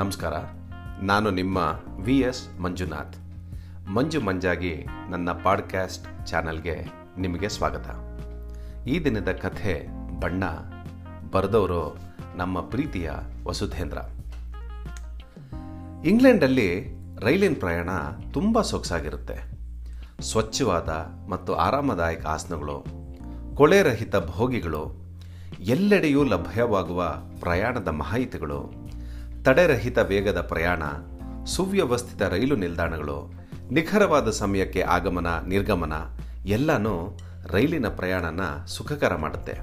ನಮಸ್ಕಾರ. ನಾನು ನಿಮ್ಮ ವಿ ಎಸ್ ಮಂಜುನಾಥ್. ಮಂಜು ಮಂಜಾಗಿ ನನ್ನ ಪಾಡ್ಕ್ಯಾಸ್ಟ್ ಚಾನಲ್ಗೆ ನಿಮಗೆ ಸ್ವಾಗತ. ಈ ದಿನದ ಕಥೆ ಬಣ್ಣ, ಬರೆದವರು ನಮ್ಮ ಪ್ರೀತಿಯ ವಸುಧೇಂದ್ರ. ಇಂಗ್ಲೆಂಡಲ್ಲಿ ರೈಲಿನ ಪ್ರಯಾಣ ತುಂಬ ಸೊಗಸಾಗಿರುತ್ತೆ. ಸ್ವಚ್ಛವಾದ ಮತ್ತು ಆರಾಮದಾಯಕ ಆಸನಗಳು, ಕೊಳೆರಹಿತ ಭೋಗಿಗಳು, ಎಲ್ಲೆಡೆಯೂ ಲಭ್ಯವಾಗುವ ಪ್ರಯಾಣದ ಮಾಹಿತಿಗಳು ತಡೆರಹಿತ ವೇಗದ ಪ್ರಯಾಣ, ಸುವ್ಯವಸ್ಥಿತ ರೈಲು ನಿಲ್ದಾಣಗಳು, ನಿಖರವಾದ ಸಮಯಕ್ಕೆ ಆಗಮನ, ನಿರ್ಗಮನ ಎಲ್ಲನೂ ರೈಲಿನ ಪ್ರಯಾಣನ ಸುಖಕರ ಮಾಡುತ್ತೆ.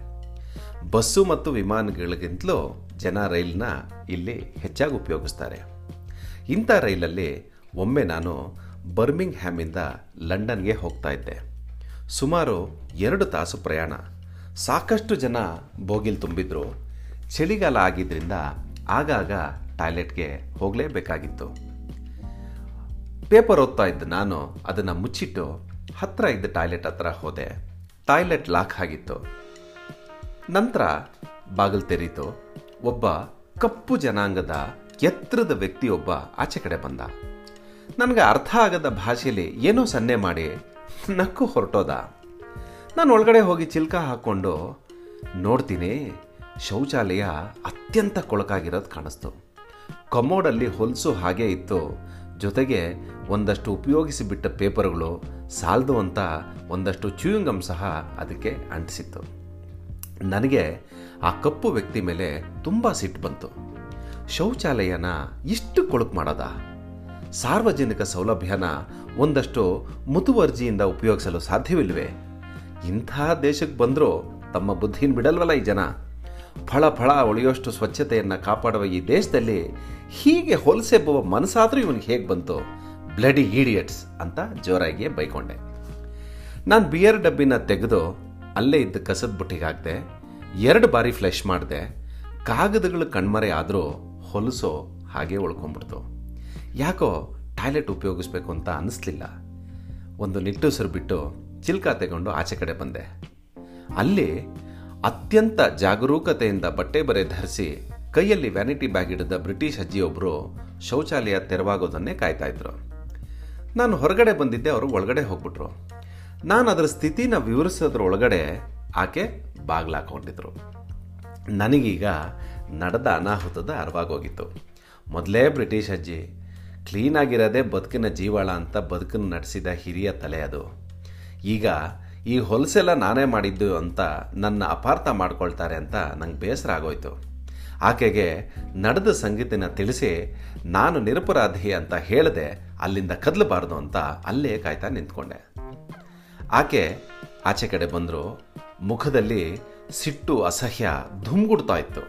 ಬಸ್ಸು ಮತ್ತು ವಿಮಾನಗಳಿಗಿಂತಲೂ ಜನ ರೈಲನ್ನ ಇಲ್ಲಿ ಹೆಚ್ಚಾಗಿ ಉಪಯೋಗಿಸ್ತಾರೆ. ಇಂಥ ರೈಲಲ್ಲಿ ಒಮ್ಮೆ ನಾನು ಬರ್ಮಿಂಗ್ ಹ್ಯಾಮಿಂದ ಲಂಡನ್ಗೆ ಹೋಗ್ತಾ ಇದ್ದೆ. ಸುಮಾರು ಎರಡು ತಾಸು ಪ್ರಯಾಣ. ಸಾಕಷ್ಟು ಜನ ಬೋಗಿಲ್ ತುಂಬಿದ್ರು. ಚಳಿಗಾಲ ಆಗಿದ್ದರಿಂದ ಆಗಾಗ ಟಾಯ್ಲೆಟ್ಗೆ ಹೋಗಲೇಬೇಕಾಗಿತ್ತು. ಪೇಪರ್ ಓದ್ತಾ ಇದ್ದ ನಾನು ಅದನ್ನು ಮುಚ್ಚಿಟ್ಟು ಹತ್ತಿರ ಇದ್ದ ಟಾಯ್ಲೆಟ್ ಹತ್ರ ಹೋದೆ. ಟಾಯ್ಲೆಟ್ ಲಾಕ್ ಆಗಿತ್ತು. ನಂತರ ಬಾಗಿಲು ತೆರೀತು. ಒಬ್ಬ ಕಪ್ಪು ಜನಾಂಗದ ಎತ್ತರದ ವ್ಯಕ್ತಿಯೊಬ್ಬ ಆಚೆ ಕಡೆ ಬಂದ. ನನಗೆ ಅರ್ಥ ಆಗದ ಭಾಷೆಯಲ್ಲಿ ಏನೋ ಸನ್ನೆ ಮಾಡಿ ನಕ್ಕು ಹೊರಟೋದ. ನಾನು ಒಳಗಡೆ ಹೋಗಿ ಚಿಲ್ಕ ಹಾಕ್ಕೊಂಡು ನೋಡ್ತೀನಿ, ಶೌಚಾಲಯ ಅತ್ಯಂತ ಕೊಳಕಾಗಿರೋದು ಕಾಣಿಸ್ತು. ಕಮೋಡಲ್ಲಿ ಹೊಲಸು ಹಾಗೆ ಇತ್ತು. ಜೊತೆಗೆ ಒಂದಷ್ಟು ಉಪಯೋಗಿಸಿ ಬಿಟ್ಟ ಪೇಪರ್ಗಳು ಸಾಲದು ಅಂತ ಒಂದಷ್ಟು ಚೂಯಿಂಗಮ್ ಸಹ ಅದಕ್ಕೆ ಅಂಟಿಸಿತ್ತು. ನನಗೆ ಆ ಕಪ್ಪು ವ್ಯಕ್ತಿ ಮೇಲೆ ತುಂಬ ಸಿಟ್ಟು ಬಂತು. ಶೌಚಾಲಯನ ಇಷ್ಟು ಕೊಳಕು ಮಾಡೋದ? ಸಾರ್ವಜನಿಕ ಸೌಲಭ್ಯನ ಒಂದಷ್ಟು ಮುತುವರ್ಜಿಯಿಂದ ಉಪಯೋಗಿಸಲು ಸಾಧ್ಯವಿಲ್ವೇ? ಇಂಥ ದೇಶಕ್ಕೆ ಬಂದರೂ ತಮ್ಮ ಬುದ್ಧಿನ ಬಿಡಲ್ವಲ್ಲ ಈ ಜನ. ಫಳ ಫಳ ಉಳಿಯೋಷ್ಟು ಸ್ವಚ್ಛತೆಯನ್ನು ಕಾಪಾಡುವ ಈ ದೇಶದಲ್ಲಿ ಹೀಗೆ ಹೊಲಸೆಬ್ಬುವ ಮನಸ್ಸಾದರೂ ಇವನಿಗೆ ಹೇಗೆ ಬಂತು? ಬ್ಲಡಿ ಈಡಿಯಟ್ಸ್ ಅಂತ ಜೋರಾಗಿ ಬೈಕೊಂಡೆ. ನಾನು ಬಿಯರ್ ಡಬ್ಬಿನ ತೆಗೆದು ಅಲ್ಲೇ ಇದ್ದ ಕಸದ ಬುಟ್ಟಿಗೆ ಹಾಕಿದೆ, ಎರಡು ಬಾರಿ ಫ್ಲಶ್ ಮಾಡಿದೆ, ಕಾಗದಗಳು ಕಣ್ಮರೆ ಆದರೂ ಹೊಲಸೋ ಹಾಗೆ ಉಳ್ಕೊಂಡ್ಬಿಡ್ತು. ಯಾಕೋ ಟಾಯ್ಲೆಟ್ ಉಪಯೋಗಿಸ್ಬೇಕು ಅಂತ ಅನ್ನಿಸ್ಲಿಲ್ಲ ಒಂದು ನಿಟ್ಟುಸರು ಬಿಟ್ಟು ಚಿಲ್ಕ ತೆಗೊಂಡು ಆಚೆ ಕಡೆ ಬಂದೆ. ಅಲ್ಲಿ ಅತ್ಯಂತ ಜಾಗರೂಕತೆಯಿಂದ ಬಟ್ಟೆ ಬರೆ ಧರಿಸಿ ಕೈಯಲ್ಲಿ ವ್ಯಾನಿಟಿ ಬ್ಯಾಗ್ ಹಿಡಿದ ಬ್ರಿಟಿಷ್ ಅಜ್ಜಿಯೊಬ್ಬರು ಶೌಚಾಲಯ ತೆರವಾಗೋದನ್ನೇ ಕಾಯ್ತಾ ಇದ್ರು. ನಾನು ಹೊರಗಡೆ ಬಂದಿದ್ದೆ, ಅವರು ಒಳಗಡೆ ಹೋಗ್ಬಿಟ್ರು. ನಾನು ಅದರ ಸ್ಥಿತಿನ ವಿವರಿಸೋದ್ರ ಒಳಗಡೆ ಆಕೆ ಬಾಗ್ಲಾಕೊಂಡಿದ್ರು ನನಗೀಗ ನಡೆದ ಅನಾಹುತದ ಅರಿವಾಗೋಗಿತ್ತು. ಮೊದಲೇ ಬ್ರಿಟಿಷ್ ಅಜ್ಜಿ, ಕ್ಲೀನಾಗಿರೋದೇ ಬದುಕಿನ ಜೀವಾಳ ಅಂತ ಬದುಕನ್ನು ನಡೆಸಿದ ಹಿರಿಯ ತಲೆ ಅದು. ಈಗ ಈ ಹೊಲಸೆಲ್ಲ ನಾನೇ ಮಾಡಿದ್ದು ಅಂತ ನನ್ನ ಅಪಾರ್ಥ ಮಾಡ್ಕೊಳ್ತಾರೆ ಅಂತ ನಂಗೆ ಬೇಸರ ಆಗೋಯ್ತು. ಆಕೆಗೆ ನಡೆದ ಸಂಗೀತನ ತಿಳಿಸಿ ನಾನು ನಿರಪರಾಧಿ ಅಂತ ಹೇಳದೆ ಅಲ್ಲಿಂದ ಕದಲಬಾರ್ದು ಅಂತ ಅಲ್ಲೇ ಕಾಯ್ತಾ ನಿಂತ್ಕೊಂಡೆ. ಆಕೆ ಆಚೆ ಕಡೆ ಬಂದರು. ಮುಖದಲ್ಲಿ ಸಿಟ್ಟು, ಅಸಹ್ಯ ಧುಮ್ಗುಡ್ತಾ ಇತ್ತು.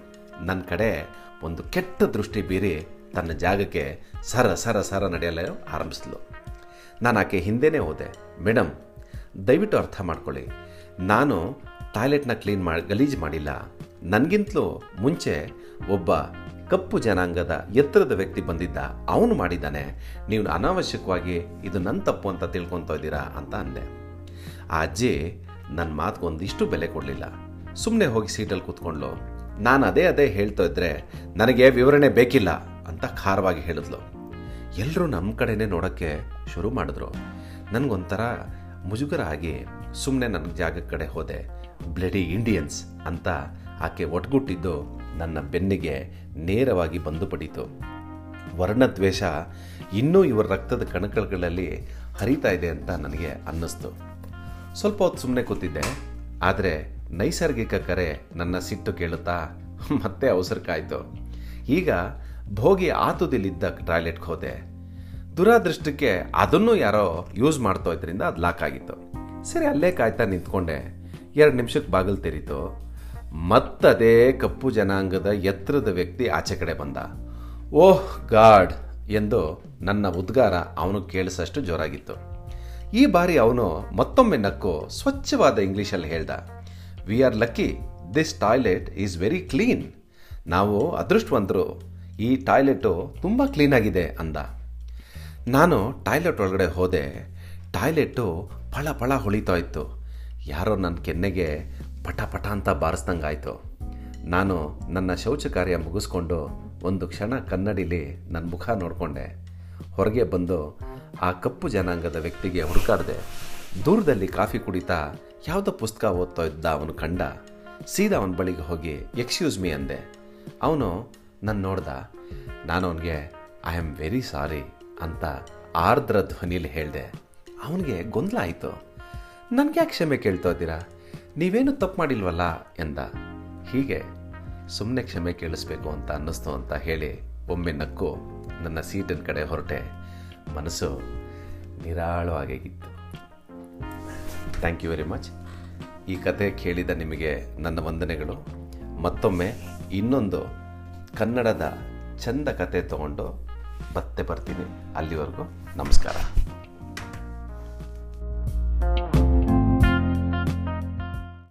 ನನ್ನ ಕಡೆ ಒಂದು ಕೆಟ್ಟ ದೃಷ್ಟಿ ಬೀರಿ ತನ್ನ ಜಾಗಕ್ಕೆ ಸರ ಸರ ಸರ ನಡೆಯಲು ಆರಂಭಿಸಿದ್ಲು ನಾನು ಆಕೆ ಹಿಂದೆನೇ ಹೋದೆ. ಮೇಡಮ್ ದಯವಿಟ್ಟು ಅರ್ಥ ಮಾಡ್ಕೊಳ್ಳಿ. ನಾನು ಟಾಯ್ಲೆಟ್ನ ಕ್ಲೀನ್ ಮಾಡಿ, ಗಲೀಜು ಮಾಡಿಲ್ಲ. ನನಗಿಂತಲೂ ಮುಂಚೆ ಒಬ್ಬ ಕಪ್ಪು ಜನಾಂಗದ ಎತ್ತರದ ವ್ಯಕ್ತಿ ಬಂದಿದ್ದ. ಅವನು ಮಾಡಿದ್ದಾನೆ. ನೀವು ಅನಾವಶ್ಯಕವಾಗಿ ಇದು ನನ್ನ ತಪ್ಪು ಅಂತ ತಿಳ್ಕೊತಾ ಇದ್ದೀರಾ ಅಂತ ಅಂದೆ. ಆ ಅಜ್ಜಿ ನನ್ನ ಮಾತಿಗೊಂದಿಷ್ಟು ಬೆಲೆ ಕೊಡಲಿಲ್ಲ. ಸುಮ್ಮನೆ ಹೋಗಿ ಸೀಟಲ್ಲಿ ಕೂತ್ಕೊಂಡ್ಲು. ನಾನು ಅದೇ ಅದೇ ಹೇಳ್ತಾ ಇದ್ದರೆ ನನಗೆ ವಿವರಣೆ ಬೇಕಿಲ್ಲ ಅಂತ ಖಾರವಾಗಿ ಹೇಳಿದ್ಲು. ಎಲ್ಲರೂ ನಮ್ಮ ಕಡೆನೇ ನೋಡೋಕ್ಕೆ ಶುರು ಮಾಡಿದ್ರು. ನನಗೊಂಥರ ಮುಜುಗರ ಆಗಿ ಸುಮ್ಮನೆ ನನ್ನ ಜಾಗ ಕಡೆ ಹೋದೆ. ಬ್ಲಡಿ ಇಂಡಿಯನ್ಸ್ ಅಂತ ಆಕೆ ಒಟ್ಗುಟ್ಟಿದ್ದು ನನ್ನ ಬೆನ್ನಿಗೆ ನೇರವಾಗಿ ಬಂದು ಪಡೀತು. ವರ್ಣದ್ವೇಷ ಇನ್ನೂ ಇವರ ರಕ್ತದ ಕಣಕಳಗಳಲ್ಲಿ ಹರಿತಾ ಇದೆ ಅಂತ ನನಗೆ ಅನ್ನಿಸ್ತು. ಸ್ವಲ್ಪ ಹೊತ್ತು ಸುಮ್ಮನೆ ಕೂತಿದ್ದೆ. ಆದರೆ ನೈಸರ್ಗಿಕ ಕರೆ ನನ್ನ ಸಿಟ್ಟು ಕೇಳುತ್ತಾ ಮತ್ತೆ ಅವಸರಕ್ಕಾಯಿತು. ಈಗ ಭೋಗಿ ಆತುದಿಲ್ಲಿದ್ದ ಟಾಯ್ಲೆಟ್ಗೆ ಹೋದೆ. ದುರಾದೃಷ್ಟಕ್ಕೆ ಅದನ್ನು ಯಾರೋ ಯೂಸ್ ಮಾಡ್ತಾ ಇದ್ರಿಂದ ಅದು ಲಾಕ್ ಆಗಿತ್ತು. ಸರಿ, ಅಲ್ಲೇ ಕಾಯ್ತಾ ನಿಂತ್ಕೊಂಡೆ. ಎರಡು ನಿಮಿಷಕ್ಕೆ ಬಾಗಿಲು ತೆರೀತು. ಮತ್ತದೇ ಕಪ್ಪು ಜನಾಂಗದ ಎತ್ತರದ ವ್ಯಕ್ತಿ ಆಚೆ ಕಡೆ ಬಂದ. ಓಹ್ ಗಾಡ್ ಎಂದು ನನ್ನ ಉದ್ಗಾರ ಅವನು ಕೇಳಿಸಷ್ಟು ಜೋರಾಗಿತ್ತು. ಈ ಬಾರಿ ಅವನು ಮತ್ತೊಮ್ಮೆ ನಕ್ಕು ಸ್ವಚ್ಛವಾದ ಇಂಗ್ಲೀಷಲ್ಲಿ ಹೇಳ್ದ. We are lucky this toilet is very clean ನಾವು ಅದೃಷ್ಟವಂತರು. ಈ ಟಾಯ್ಲೆಟು ತುಂಬ ಕ್ಲೀನಾಗಿದೆ ಅಂದ. ನಾನು ಟಾಯ್ಲೆಟ್ ಒಳಗಡೆ ಹೋದೆ. ಟಾಯ್ಲೆಟ್ಟು ಫಳ ಫಳ ಹೊಳಿತಾ ಇತ್ತು ಯಾರೋ ನನ್ನ ಕೆನ್ನೆಗೆ ಪಟ ಪಟ ಅಂತ ಬಾರಿಸ್ದಂಗಾಯ್ತು. ನಾನು ನನ್ನ ಶೌಚ ಕಾರ್ಯ ಮುಗಿಸ್ಕೊಂಡು ಒಂದು ಕ್ಷಣ ಕನ್ನಡಿಲಿ ನನ್ನ ಮುಖ ನೋಡಿಕೊಂಡೆ. ಹೊರಗೆ ಬಂದು ಆ ಕಪ್ಪು ಜನಾಂಗದ ವ್ಯಕ್ತಿಗೆ ಹುಡುಕಾಡ್ದೆ. ದೂರದಲ್ಲಿ ಕಾಫಿ ಕುಡಿತಾ ಯಾವುದೋ ಪುಸ್ತಕ ಓದ್ತಾ ಇದ್ದ ಅವನು ಕಂಡ. ಸೀದಾ ಅವನ ಬಳಿಗೆ ಹೋಗಿ ಎಕ್ಸ್ಕ್ಯೂಸ್ ಮೀ ಅಂದೆ. ಅವನು ನನ್ನ ನೋಡ್ದ. ನಾನು ಅವನಿಗೆ ಐ ಆಮ್ ವೆರಿ ಸಾರಿ ಅಂತ ಆರ್ದ್ರ ಧ್ವನಿಲಿ ಹೇಳಿದೆ, ಅವನಿಗೆ ಗೊಂದಲ ಆಯಿತು. ನನಗೆ ಯಾಕೆ ಕ್ಷಮೆ ಕೇಳ್ತಾ ಇದ್ದೀರಾ? ನೀವೇನು ತಪ್ಪು ಮಾಡಿಲ್ವಲ್ಲ? ಎಂದ. ಹೀಗೆ ಸುಮ್ಮನೆ ಕ್ಷಮೆ ಕೇಳಿಸ್ಬೇಕು ಅಂತ ಅನ್ನಿಸ್ತು ಅಂತ ಹೇಳಿ ಒಮ್ಮೆ ನಕ್ಕು ನನ್ನ ಸೀಟಿನ ಕಡೆ ಹೊರಟೆ. ಮನಸ್ಸು ನಿರಾಳವಾಗಿತ್ತು. Thank you very much. ಈ ಕತೆ ಕೇಳಿದ ನಿಮಗೆ ನನ್ನ ವಂದನೆಗಳು. ಮತ್ತೊಮ್ಮೆ ಇನ್ನೊಂದು ಕನ್ನಡದ ಚಂದ ಕತೆ ತಗೊಂಡು ಮತ್ತೆ ಬರ್ತೀನಿ ಅಲ್ಲಿವರೆಗೂ ನಮಸ್ಕಾರ.